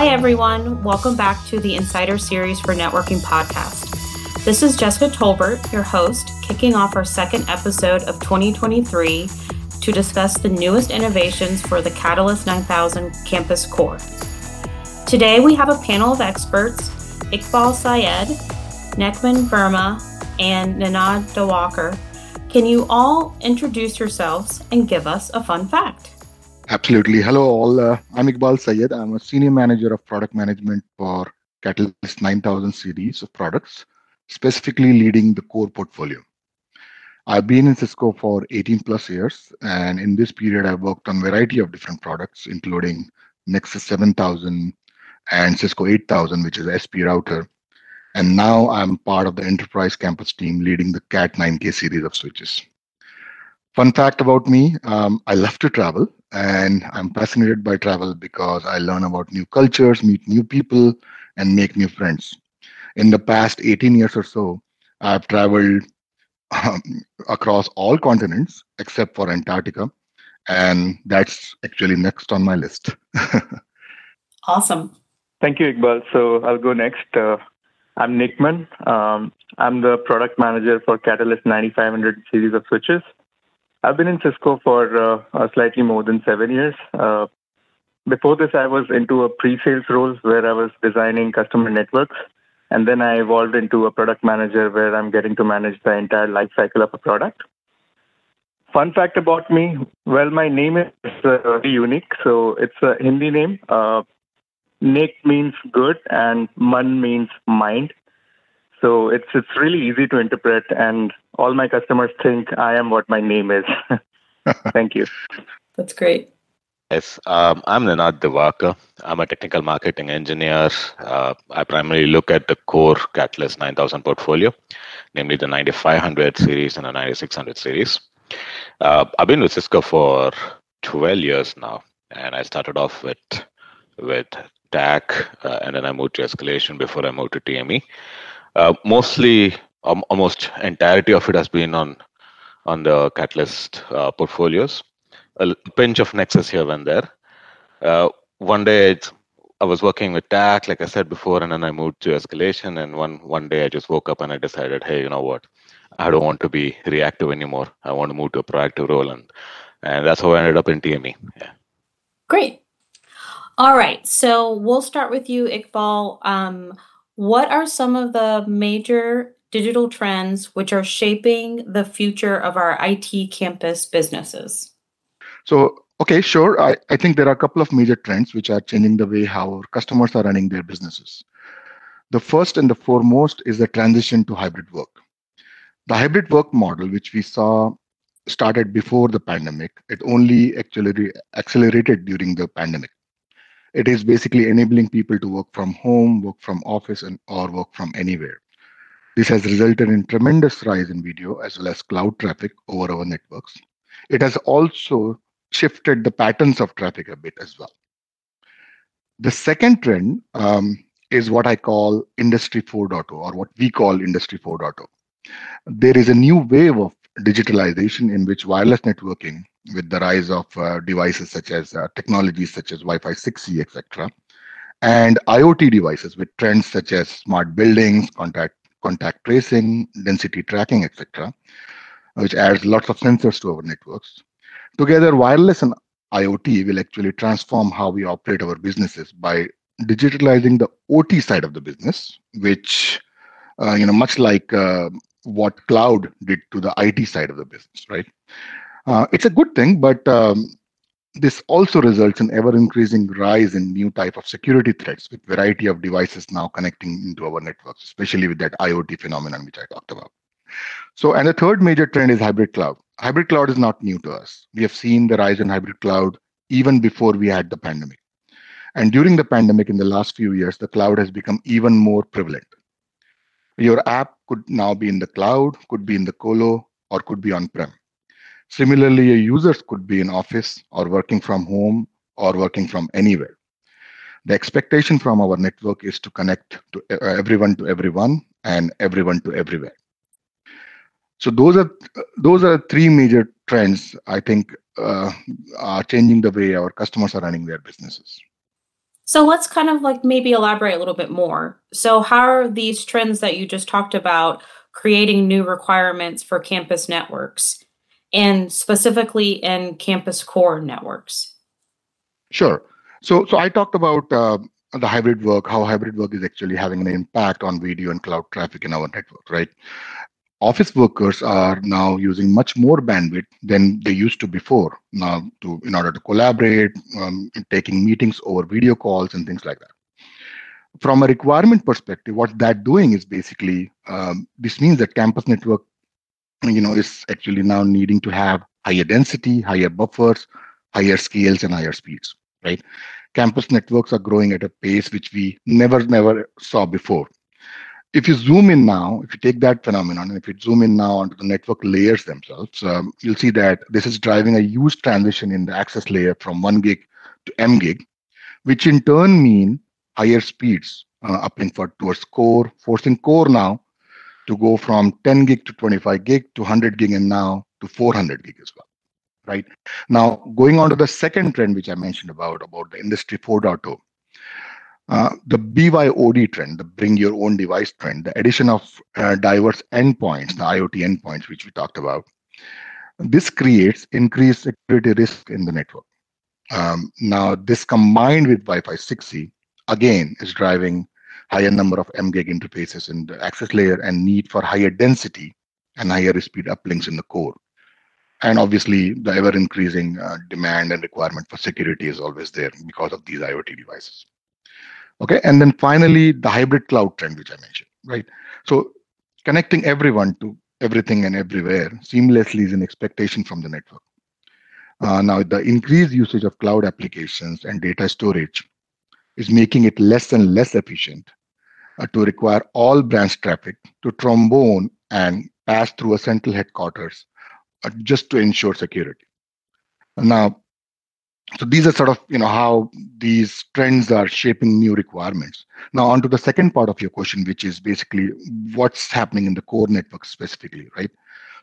Hi, everyone. Welcome back to the Insider Series for Networking podcast. This is Jessica Tolbert, your host, kicking off our second episode of 2023 to discuss the newest innovations for the Catalyst 9000 Campus Core. Today, we have a panel of experts Iqbal Syed, Nekman Verma, and Ninad Diwakar. Can you all introduce yourselves and give us a fun fact? Absolutely. Hello, all. Uh, I'm Iqbal Syed. I'm a senior manager of product management for Catalyst 9000 series of products, specifically leading the core portfolio. I've been in Cisco for 18 plus years, and in this period, I've worked on variety of different products, including Nexus 7000 and Cisco 8000, which is SP router. And now I'm part of the enterprise campus team leading the CAT 9K series of switches. Fun fact about me um, I love to travel and I'm fascinated by travel because I learn about new cultures, meet new people, and make new friends. In the past 18 years or so, I've traveled um, across all continents except for Antarctica, and that's actually next on my list. awesome. Thank you, Iqbal. So I'll go next. Uh, I'm Nekman. Um, I'm the product manager for Catalyst 9500 series of switches. I've been in Cisco for uh, slightly more than seven years. Uh, before this, I was into a pre-sales role where I was designing customer networks, and then I evolved into a product manager where I'm getting to manage the entire life cycle of a product. Fun fact about me: well, my name is uh, unique. So it's a Hindi name. Uh, Nek means good, and Man means mind. So it's it's really easy to interpret, and all my customers think I am what my name is. Thank you. That's great. Yes, um, I'm Ninad Diwakar. I'm a technical marketing engineer. Uh, I primarily look at the core Catalyst 9000 portfolio, namely the 9500 series and the 9600 series. Uh, I've been with Cisco for 12 years now, and I started off with with TAC, uh, and then I moved to escalation before I moved to TME. Uh, mostly, um, almost entirety of it has been on on the Catalyst uh, portfolios. A pinch of Nexus here and there. Uh, one day I was working with TAC, like I said before, and then I moved to escalation. And one one day I just woke up and I decided, hey, you know what? I don't want to be reactive anymore. I want to move to a proactive role, and and that's how I ended up in TME. Yeah. Great. All right, so we'll start with you, Iqbal. Um, what are some of the major digital trends which are shaping the future of our IT campus businesses? So, okay, sure. I, I think there are a couple of major trends which are changing the way how our customers are running their businesses. The first and the foremost is the transition to hybrid work. The hybrid work model, which we saw started before the pandemic, it only actually accelerated during the pandemic. It is basically enabling people to work from home, work from office, and or work from anywhere. This has resulted in tremendous rise in video as well as cloud traffic over our networks. It has also shifted the patterns of traffic a bit as well. The second trend um, is what I call Industry 4.0 or what we call Industry 4.0. There is a new wave of digitalization in which wireless networking with the rise of uh, devices such as uh, technologies such as Wi-Fi 6E, etc., and IoT devices with trends such as smart buildings, contact contact tracing, density tracking, etc., which adds lots of sensors to our networks. Together, wireless and IoT will actually transform how we operate our businesses by digitalizing the OT side of the business, which, uh, you know, much like uh, what cloud did to the IT side of the business, right? Uh, it's a good thing, but um, this also results in ever increasing rise in new type of security threats with variety of devices now connecting into our networks, especially with that IoT phenomenon which I talked about. So, and the third major trend is hybrid cloud. Hybrid cloud is not new to us. We have seen the rise in hybrid cloud even before we had the pandemic. And during the pandemic, in the last few years, the cloud has become even more prevalent. Your app could now be in the cloud, could be in the colo, or could be on-prem. Similarly, your users could be in office or working from home or working from anywhere. The expectation from our network is to connect to uh, everyone to everyone and everyone to everywhere. So those are those are three major trends I think uh, are changing the way our customers are running their businesses. So let's kind of like maybe elaborate a little bit more. So, how are these trends that you just talked about creating new requirements for campus networks and specifically in campus core networks? Sure. So, so I talked about uh, the hybrid work, how hybrid work is actually having an impact on video and cloud traffic in our network, right? Office workers are now using much more bandwidth than they used to before now to in order to collaborate, um, taking meetings over video calls and things like that. From a requirement perspective, what that doing is basically um, this means that campus network, you know, is actually now needing to have higher density, higher buffers, higher scales, and higher speeds, right? campus networks are growing at a pace which we never, never saw before. If you zoom in now, if you take that phenomenon, and if you zoom in now onto the network layers themselves, um, you'll see that this is driving a huge transition in the access layer from 1 gig to m gig, which in turn mean higher speeds uh, uplink for towards core, forcing core now to go from 10 gig to 25 gig to 100 gig and now to 400 gig as well right? Now, going on to the second trend, which I mentioned about, about the Industry 4.0, uh, the BYOD trend, the bring your own device trend, the addition of uh, diverse endpoints, the IoT endpoints, which we talked about, this creates increased security risk in the network. Um, now, this combined with Wi-Fi 6E, again, is driving higher number of MGig interfaces in the access layer and need for higher density and higher speed uplinks in the core. And obviously the ever increasing uh, demand and requirement for security is always there because of these iot devices. Okay and then finally the hybrid cloud trend which i mentioned right? So connecting everyone to everything and everywhere seamlessly is an expectation from the network. Uh, now the increased usage of cloud applications and data storage is making it less and less efficient to require all branch traffic to trombone and pass through a central headquarters uh, just to ensure security. Now, so these are sort of you know how these trends are shaping new requirements. Now, on to the second part of your question, which is basically what's happening in the core networks specifically, right?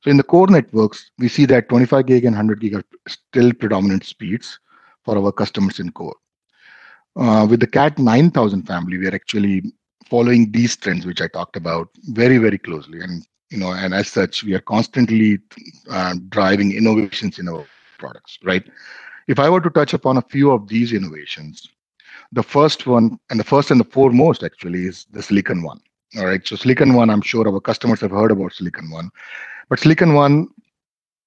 So in the core networks, we see that 25 gig and 100 gig are still predominant speeds for our customers in core. Uh, with the CAT 9000 family, we are actually following these trends, which I talked about very, very closely. And you know, and as such, we are constantly uh, driving innovations in our products, right? If I were to touch upon a few of these innovations, the first one, and the first and the foremost actually, is the Silicon One. All right, so Silicon One, I'm sure our customers have heard about Silicon One, but Silicon One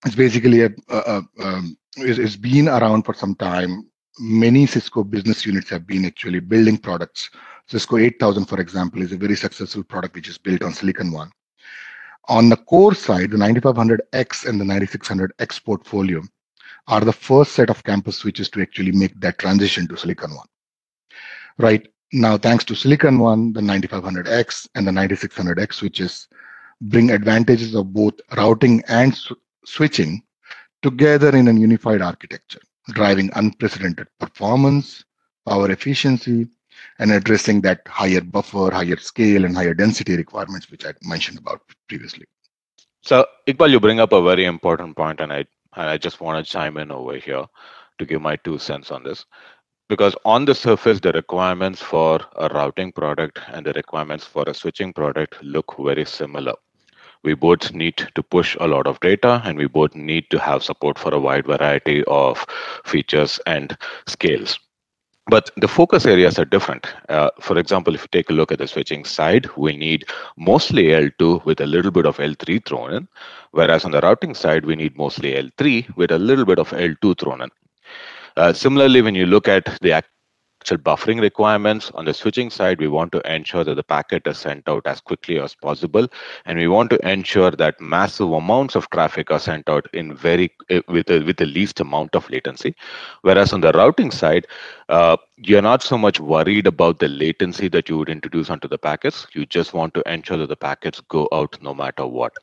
is basically a, a, a um, is, is been around for some time. Many Cisco business units have been actually building products. Cisco 8000, for example, is a very successful product which is built on Silicon One. On the core side, the 9500X and the 9600X portfolio are the first set of campus switches to actually make that transition to Silicon One. Right now, thanks to Silicon One, the 9500X and the 9600X switches bring advantages of both routing and sw- switching together in a unified architecture, driving unprecedented performance, power efficiency, and addressing that higher buffer, higher scale, and higher density requirements, which I mentioned about previously. So, Iqbal, you bring up a very important point, and I and I just want to chime in over here to give my two cents on this. Because on the surface, the requirements for a routing product and the requirements for a switching product look very similar. We both need to push a lot of data and we both need to have support for a wide variety of features and scales. But the focus areas are different. Uh, for example, if you take a look at the switching side, we need mostly L2 with a little bit of L3 thrown in, whereas on the routing side, we need mostly L3 with a little bit of L2 thrown in. Uh, similarly, when you look at the actual buffering requirements. On the switching side, we want to ensure that the packet is sent out as quickly as possible, and we want to ensure that massive amounts of traffic are sent out in very eh, with the, with the least amount of latency. Whereas on the routing side, uh, you're not so much worried about the latency that you would introduce onto the packets. You just want to ensure that the packets go out no matter what.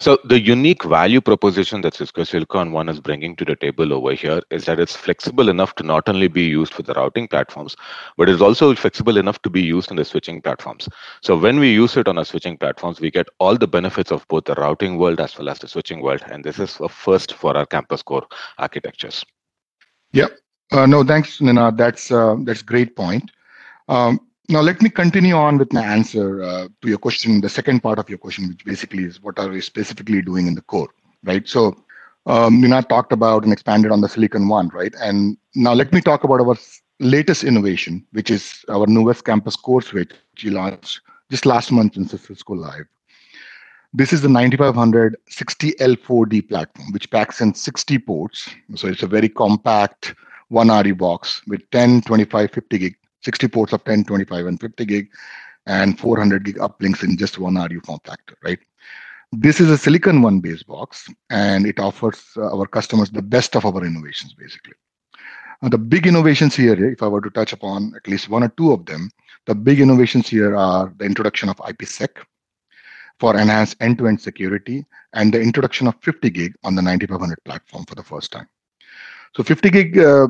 So the unique value proposition that Cisco Silicon One is bringing to the table over here is that it's flexible enough to not only be used for the routing platforms, but it's also flexible enough to be used in the switching platforms. So when we use it on our switching platforms, we get all the benefits of both the routing world as well as the switching world. And this is a first for our campus core architectures. Yeah. Uh, no, thanks, Nina. That's uh, that's great point. Um, now let me continue on with my answer uh, to your question, the second part of your question, which basically is what are we specifically doing in the core, right? So um, Nina talked about and expanded on the Silicon One, right? And now let me talk about our latest innovation, which is our newest campus core switch, which we launched just last month in Cisco Live. This is the 9500 60L4D platform, which packs in 60 ports. So it's a very compact 1RU box with 10, 25, 50 gig, 60 ports of 10, 25, and 50 gig, and 400 gig uplinks in just 1RU form factor, right? This is a Silicon One based box, and it offers uh, our customers the best of our innovations, basically. Uh, the big innovations here, if I were to touch upon at least one or two of them, the big innovations here are the introduction of IPsec, for enhanced end-to-end security and the introduction of 50 gig on the 9500 platform for the first time. So 50 gig uh,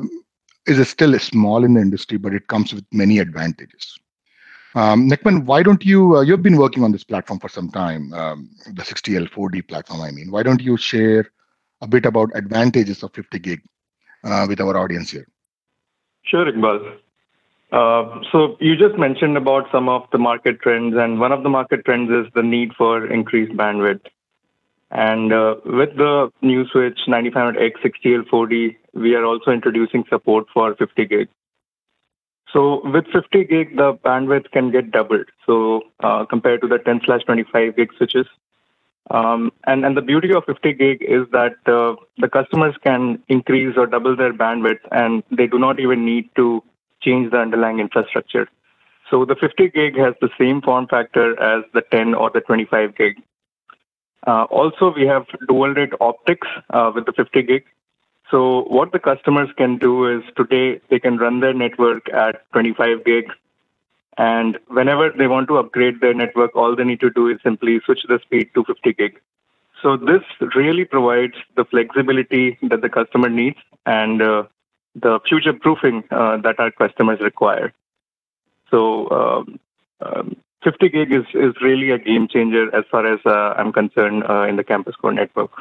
is still small in the industry, but it comes with many advantages. Um, Nekman, why don't you, uh, you've been working on this platform for some time, um, the 60L4D platform, I mean. Why don't you share a bit about advantages of 50 gig uh, with our audience here? Sure, Iqbal. Uh, so you just mentioned about some of the market trends, and one of the market trends is the need for increased bandwidth. And uh, with the new switch 9500X 60L4D, we are also introducing support for 50 gig. So with 50 gig, the bandwidth can get doubled. So uh, compared to the 10 slash 25 gig switches. Um, and, and the beauty of 50 gig is that uh, the customers can increase or double their bandwidth, and they do not even need to change the underlying infrastructure. So the 50 gig has the same form factor as the 10 or the 25 gig. Uh, also, we have dual rate optics uh, with the 50 gig. So what the customers can do is today they can run their network at 25 gig, and whenever they want to upgrade their network, all they need to do is simply switch the speed to 50 gig. So this really provides the flexibility that the customer needs, and uh, the future proofing uh, that our customers require. So um, um, 50 gig is, is really a game changer as far as uh, I'm concerned uh, in the campus core network.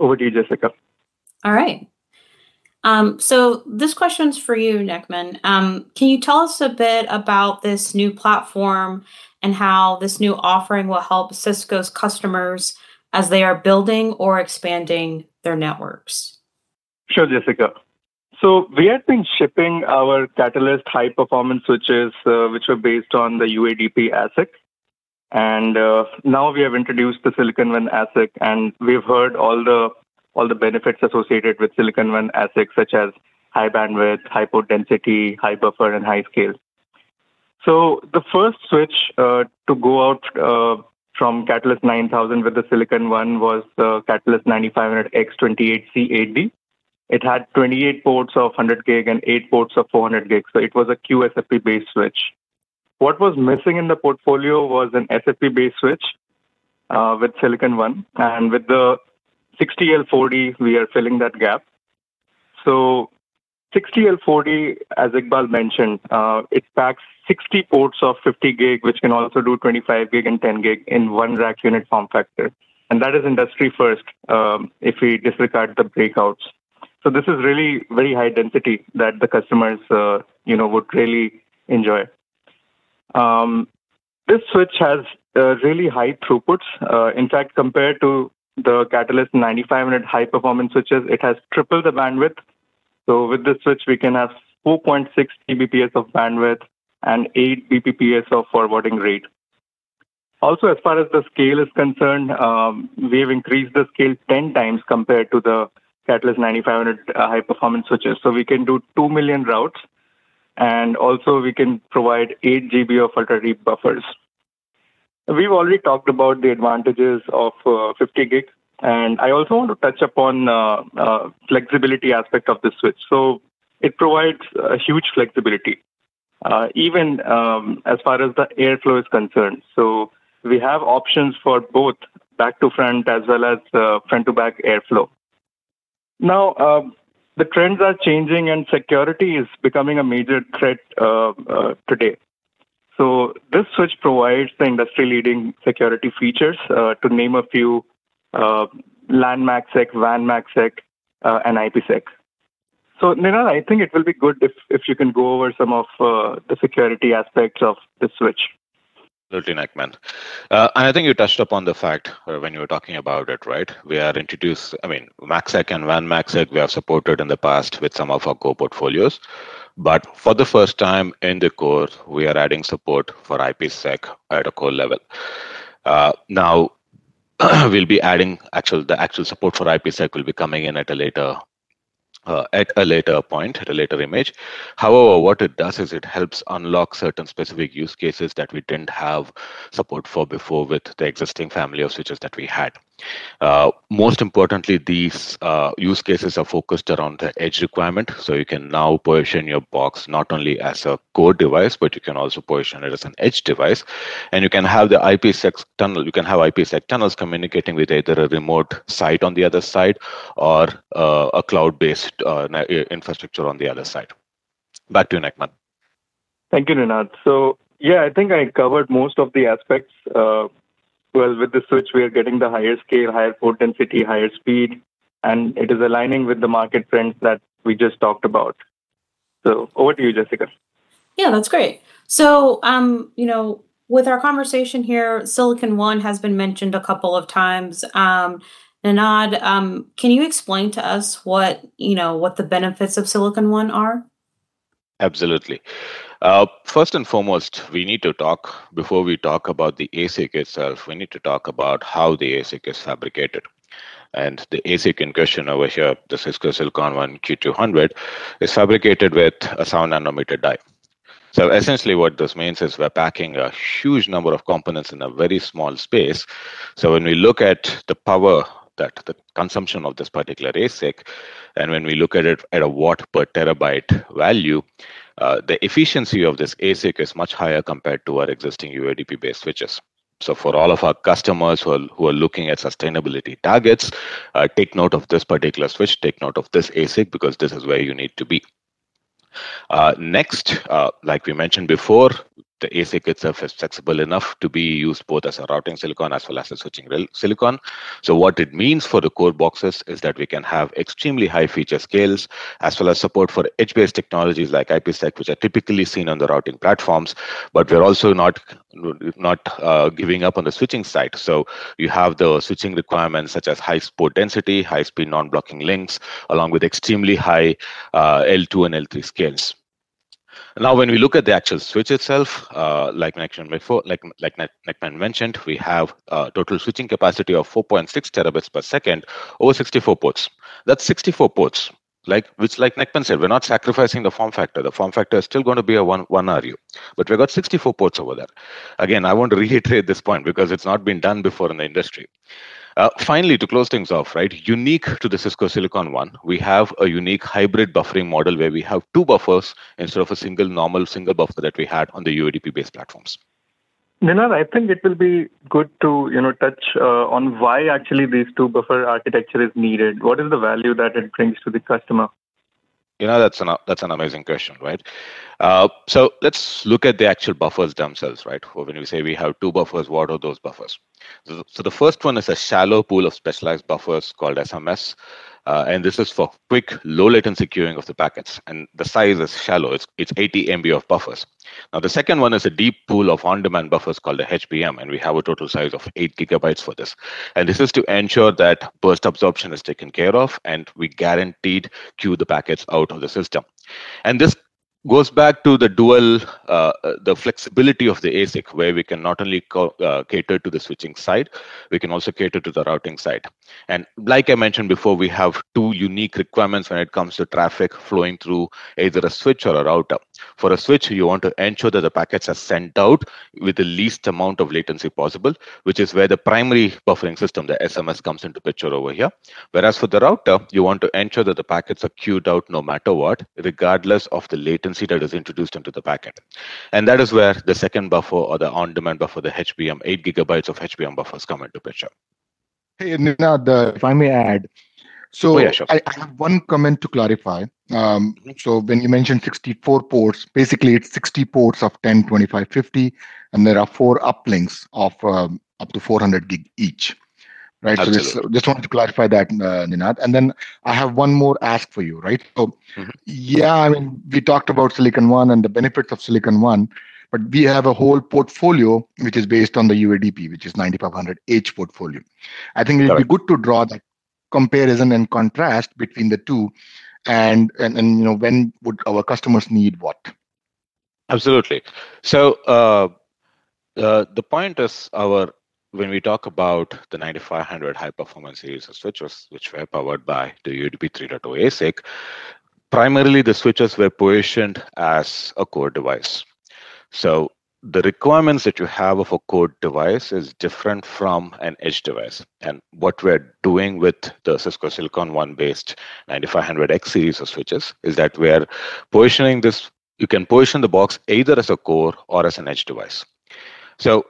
Over to you, Jessica. All right. Um, so this question's for you, Nekman. Um, can you tell us a bit about this new platform and how this new offering will help Cisco's customers as they are building or expanding their networks? Sure, Jessica. So we had been shipping our Catalyst high performance switches, uh, which were based on the UADP ASIC. And uh, now we have introduced the Silicon One ASIC, and we've heard all the all the benefits associated with Silicon One ASIC, such as high bandwidth, high port density, high buffer, and high scale. So the first switch uh, to go out uh, from Catalyst 9000 with the Silicon One was the Catalyst 9500X28C8D. It had 28 ports of 100 gig and 8 ports of 400 gig. So it was a QSFP based switch. What was missing in the portfolio was an SFP based switch uh, with Silicon One. And with the 60L4D, we are filling that gap. So 60L4D, as Iqbal mentioned, uh, it packs 60 ports of 50 gig, which can also do 25 gig and 10 gig in one rack unit form factor. And that is industry first um, if we disregard the breakouts. So this is really very high density that the customers, uh, you know, would really enjoy. Um, this switch has uh, really high throughputs. Uh, in fact, compared to the Catalyst 9500 high performance switches, it has triple the bandwidth. So with this switch, we can have 4.6 Gbps of bandwidth and 8 Bpps of forwarding rate. Also, as far as the scale is concerned, um, we have increased the scale 10 times compared to the Catalyst 9500 uh, high performance switches. So we can do 2 million routes and also we can provide 8 GB of ultra deep buffers. We've already talked about the advantages of uh, 50 gig and I also want to touch upon uh, uh, flexibility aspect of the switch. So it provides a huge flexibility, uh, even um, as far as the airflow is concerned. So we have options for both back to front as well as uh, front to back airflow. Now, uh, the trends are changing and security is becoming a major threat uh, uh, today. So this switch provides the industry-leading security features. Uh, to name a few, uh, LAN MACsec, WAN MACsec, uh, and IPsec. so, Ninad, I think it will be good if, if you can go over some of uh, the security aspects of the switch. Absolutely, Nekman. Uh, and I think you touched upon the fact uh, when you were talking about it, right? We are introduced, I mean, MACsec and WAN MACsec we have supported in the past with some of our core portfolios. But for the first time in the core, we are adding support for IPsec at a core level. Uh, now, we'll be adding actual the actual support for IPsec will be coming in at a later uh, at a later point, at a later image. However, what it does is it helps unlock certain specific use cases that we didn't have support for before with the existing family of switches that we had. Uh, most importantly, these uh, use cases are focused around the edge requirement. So you can now position your box not only as a core device, but you can also position it as an edge device. And you can have the IPsec tunnel, you can have IPsec tunnels communicating with either a remote site on the other side or uh, a cloud-based uh, infrastructure on the other side. Back to you, Nekman. Thank you, Ninad. So yeah, I think I covered most of the aspects. Well, with the switch, we are getting the higher scale, higher port density, higher speed, and it is aligning with the market trends that we just talked about. So over to you, Jessica. Yeah, that's great. So, um, you know, with our conversation here, Silicon One has been mentioned a couple of times. Um, Ninad, um, can you explain to us what you know what the benefits of Silicon One are? Absolutely. Uh, first and foremost, we need to talk, before we talk about the ASIC itself, we need to talk about how the ASIC is fabricated. And the ASIC in question over here, the Cisco Silicon One Q200, is fabricated with a sound nanometer die. So essentially, what this means is we're packing a huge number of components in a very small space. So when we look at the power that the consumption of this particular ASIC, and when we look at it at a watt per terabyte value, uh, the efficiency of this ASIC is much higher compared to our existing UADP based switches. So for all of our customers who are, who are looking at sustainability targets, uh, take note of this particular switch, take note of this ASIC because this is where you need to be. Uh, next, uh, like we mentioned before, the ASIC itself is flexible enough to be used both as a routing silicon as well as a switching silicon. So what it means for the core boxes is that we can have extremely high feature scales as well as support for edge-based technologies like IPsec, which are typically seen on the routing platforms. But we're also not not uh, giving up on the switching side. So you have the switching requirements such as high port density, high speed non-blocking links, along with extremely high uh, L2 and L3 scales. Now, when we look at the actual switch itself, uh, like mentioned before, like like Nekman mentioned, we have total switching capacity of 4.6 terabits per second over 64 ports. That's 64 ports. Like which, like Nekman said, we're not sacrificing the form factor. The form factor is still going to be a one one RU, but we've got 64 ports over there. Again, I want to reiterate this point because it's not been done before in the industry. Uh, finally, to close things off, right, unique to the Cisco Silicon One, we have a unique hybrid buffering model where we have two buffers instead of a single normal single buffer that we had on the UADP-based platforms. Ninad, I think it will be good to you know touch uh, on why actually these two buffer architecture is needed. What is the value that it brings to the customer? You know, that's an that's an amazing question, right? Uh, so let's look at the actual buffers themselves, right? When we say we have two buffers, what are those buffers? So, so the first one is a shallow pool of specialized buffers called SMS. Uh, and this is for quick, low latency queuing of the packets. And the size is shallow, it's, it's 80 MB of buffers. Now, the second one is a deep pool of on demand buffers called the HBM, and we have a total size of 8 gigabytes for this. And this is to ensure that burst absorption is taken care of and we guaranteed queue the packets out of the system. And this goes back to the dual uh, the flexibility of the asic where we can not only co- uh, cater to the switching side we can also cater to the routing side. And like i mentioned before we have two unique requirements when it comes to traffic flowing through either a switch or a router for a switch you want to ensure that the packets are sent out with the least amount of latency possible which is where the primary buffering system the sms comes into picture over here whereas for the router you want to ensure that the packets are queued out no matter what regardless of the latency that is introduced into the packet. And that is where the second buffer or the on-demand buffer, the HBM, 8 gigabytes of HBM buffers come into picture. Hey, Nina, the, if I may add, so oh, yeah, sure. I, I, have one comment to clarify. Um, mm-hmm. so when you mentioned 64 ports, basically it's 60 ports of 10, 25, 50, and there are four uplinks of um, up to 400 gig each. right? Absolutely. So just, just wanted to clarify that, uh, Ninad. And then I have one more ask for you, right? So, Mhm. yeah, I mean, we talked about Silicon One and the benefits of Silicon One, but we have a whole portfolio which is based on the UADP, which is 9500H portfolio. I think it'd be good to draw that comparison and contrast between the two, and and, and you know when would our customers need what? Absolutely. So uh, uh, the point is our when we talk about the 9500 high performance series of switches, which were powered by the UADP 3.0 ASIC, primarily the switches were positioned as a core device. So the requirements that you have of a core device is different from an edge device. And what we're doing with the Cisco Silicon One based 9500X series of switches is that we're positioning this, you can position the box either as a core or as an edge device. So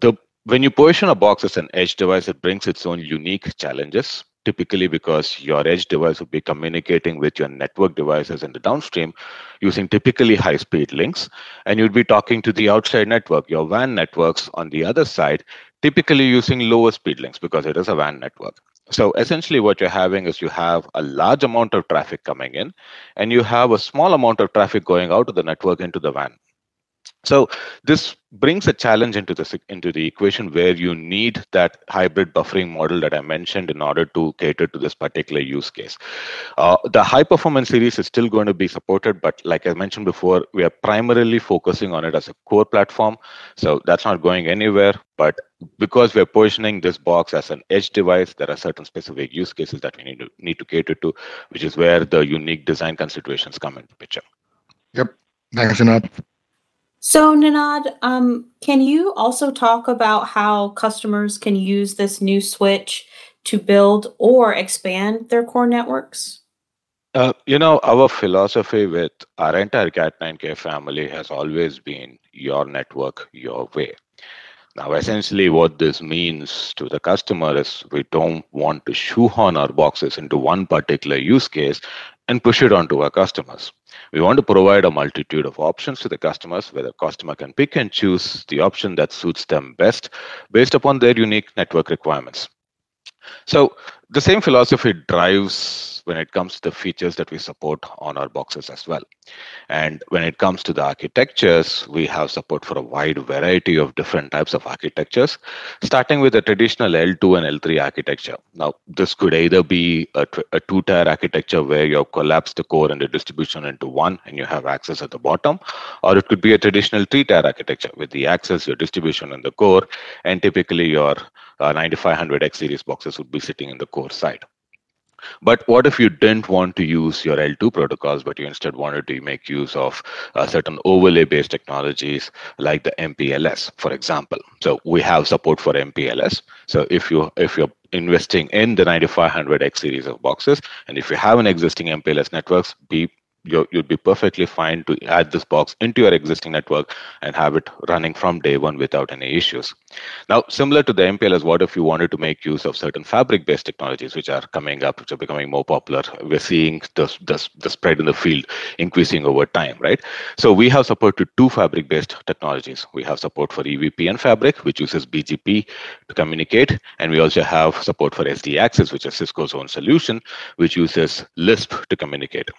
the when you position a box as an edge device, it brings its own unique challenges. Typically, because your edge device would be communicating with your network devices in the downstream using typically high speed links, and you'd be talking to the outside network, your WAN networks on the other side, typically using lower speed links because it is a WAN network. So essentially, what you're having is you have a large amount of traffic coming in, and you have a small amount of traffic going out of the network into the WAN. So this brings a challenge into the into the equation where you need that hybrid buffering model that I mentioned in order to cater to this particular use case. Uh, the high performance series is still going to be supported, but like I mentioned before, we are primarily focusing on it as a core platform. So that's not going anywhere. But because we're positioning this box as an edge device, there are certain specific use cases that we need to need to cater to, which is where the unique design considerations come into picture. Yep. Thanks, Anand. So, Ninad, um, can you also talk about how customers can use this new switch to build or expand their core networks? Uh, you know, our philosophy with our entire Cat9K family has always been your network, your way. Now, essentially, what this means to the customer is we don't want to shoehorn our boxes into one particular use case and push it onto our customers. We want to provide a multitude of options to the customers where the customer can pick and choose the option that suits them best based upon their unique network requirements. So the same philosophy drives when it comes to the features that we support on our boxes as well. And when it comes to the architectures, we have support for a wide variety of different types of architectures, starting with a traditional L2 and L3 architecture. Now, this could either be a, a two-tier architecture where you collapse the core and the distribution into one and you have access at the bottom, or it could be a traditional three-tier architecture with the access, your distribution, and the core, and typically your uh, 9500X series boxes would be sitting in the core side. But what if you didn't want to use your L2 protocols, but you instead wanted to make use of uh, certain overlay based technologies like the MPLS, for example? So we have support for MPLS. So if you if you're investing in the 9500X series of boxes, and if you have an existing MPLS networks, be you would be perfectly fine to add this box into your existing network and have it running from day one without any issues. Now, similar to the MPLS, what if you wanted to make use of certain fabric-based technologies which are coming up, which are becoming more popular? We're seeing the, the, the spread in the field increasing over time, right? So we have support to two fabric-based technologies. We have support for EVPN fabric, which uses BGP to communicate, and we also have support for SD Access, which is Cisco's own solution, which uses Lisp to communicate.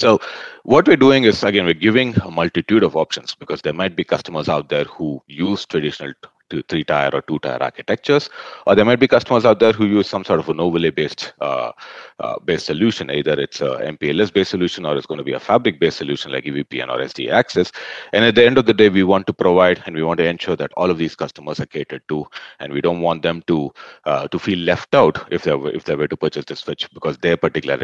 So what we're doing is again we're giving a multitude of options because there might be customers out there who use traditional to three tier or two tier architectures, or there might be customers out there who use some sort of an overlay based uh, uh, based solution. Either it's a MPLS based solution or it's going to be a fabric based solution like EVPN or SD Access. And at the end of the day, we want to provide and we want to ensure that all of these customers are catered to, and we don't want them to uh, to feel left out if they were if they were to purchase the switch because their particular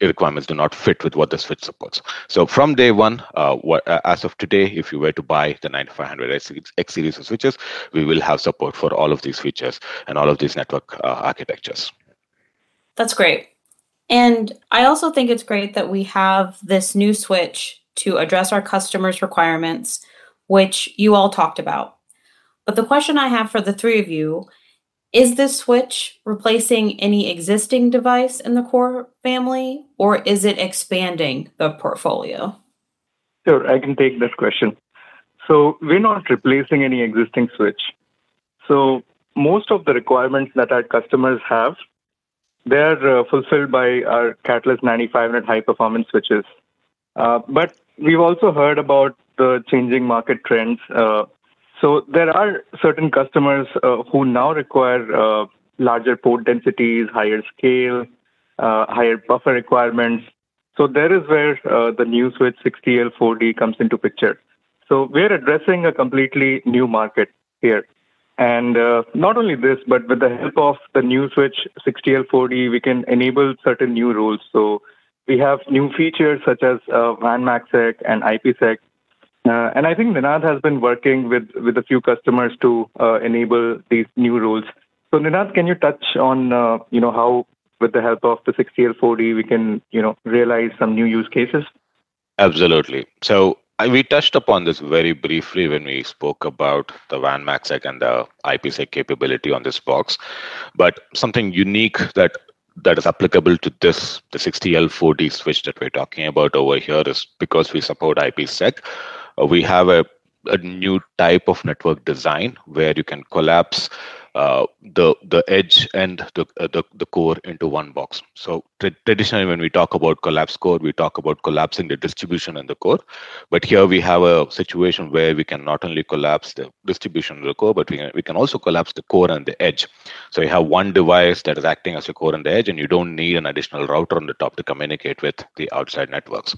requirements do not fit with what the switch supports. So from day one, uh, what, uh, as of today, if you were to buy the 9500 X series of switches, we will have support for all of these features and all of these network uh, architectures. That's great. And I also think it's great that we have this new switch to address our customers' requirements, which you all talked about. But the question I have for the three of you is this switch replacing any existing device in the core family, or is it expanding the portfolio? Sure, I can take this question. So we're not replacing any existing switch. So most of the requirements that our customers have, they're uh, fulfilled by our Catalyst 9500 high performance switches. Uh, but we've also heard about the changing market trends. Uh, so there are certain customers uh, who now require uh, larger port densities, higher scale, uh, higher buffer requirements. So there is where the new switch 60L4D comes into picture. So we're addressing a completely new market here. And uh, not only this, but with the help of the new switch 60L4D, we can enable certain new rules. So we have new features such as uh, WAN MACsec and IPsec. Uh, and I think Ninad has been working with, with a few customers to uh, enable these new rules. So Ninad, can you touch on uh, you know how with the help of the 60L4D we can you know realize some new use cases? Absolutely. So we touched upon this very briefly when we spoke about the WAN MACsec and the IPsec capability on this box. But something unique that that is applicable to this the 60L4D switch that we're talking about over here is because we support IPsec, uh, we have a, a new type of network design where you can collapse uh, the the edge and the, uh, the the core into one box. So tra- traditionally, when we talk about collapse core, we talk about collapsing the distribution and the core. But here we have a situation where we can not only collapse the distribution of the core, but we can, we can also collapse the core and the edge. So you have one device that is acting as a core and the edge, and you don't need an additional router on the top to communicate with the outside networks.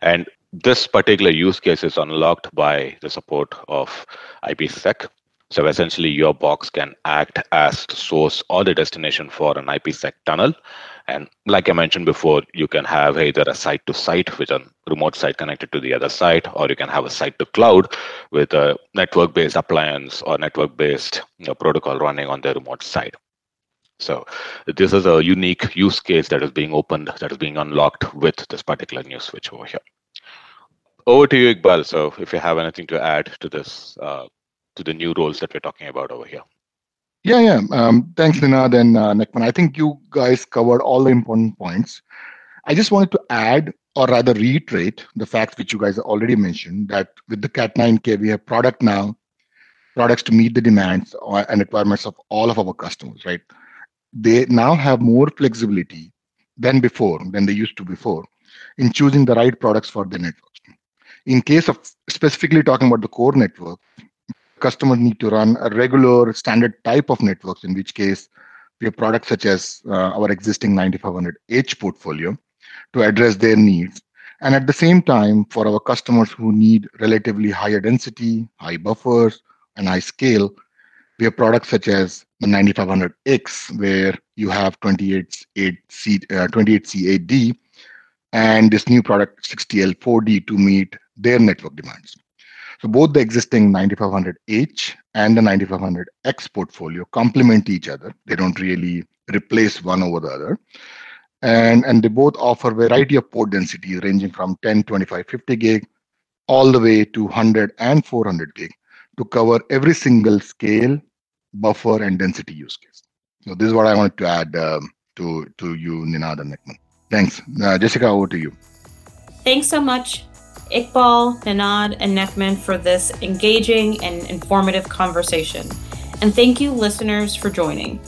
And this particular use case is unlocked by the support of IPsec, so essentially, your box can act as the source or the destination for an IPsec tunnel. And like I mentioned before, you can have either a site to site with a remote site connected to the other site, or you can have a site to cloud with a network based appliance or network based you know, protocol running on the remote side. So this is a unique use case that is being opened, that is being unlocked with this particular new switch over here. Over to you, Iqbal. So if you have anything to add to this uh, to the new roles that we're talking about over here. Yeah, yeah. Um, thanks, Ninad and uh, Nekman. I think you guys covered all the important points. I just wanted to add, or rather reiterate, the facts which you guys already mentioned that with the Cat 9K, we have product now, products to meet the demands and requirements of all of our customers, right? They now have more flexibility than before, than they used to before, in choosing the right products for their networks. In case of specifically talking about the core network, customers need to run a regular standard type of networks, in which case we have products such as uh, our existing 9500H portfolio to address their needs. And at the same time, for our customers who need relatively higher density, high buffers, and high scale, we have products such as the 9500X, where you have 28C, uh, 28C8D, and this new product 60L4D to meet their network demands. So both the existing 9500H and the 9500X portfolio complement each other. They don't really replace one over the other. And, and they both offer variety of port densities ranging from 10, 25, 50 gig all the way to 100 and 400 gig to cover every single scale, buffer, and density use case. So this is what I wanted to add um, to, to you, Ninad and Nekman. Thanks. Uh, Jessica, over to you. Thanks so much. Iqbal, Ninad, and Nekman for this engaging and informative conversation. And thank you, listeners, for joining.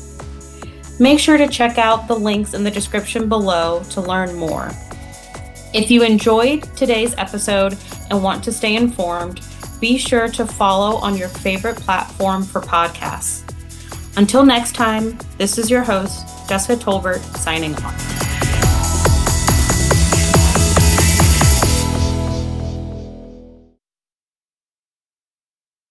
Make sure to check out the links in the description below to learn more. If you enjoyed today's episode and want to stay informed, be sure to follow on your favorite platform for podcasts. Until next time, this is your host, Jessica Tolbert, signing off.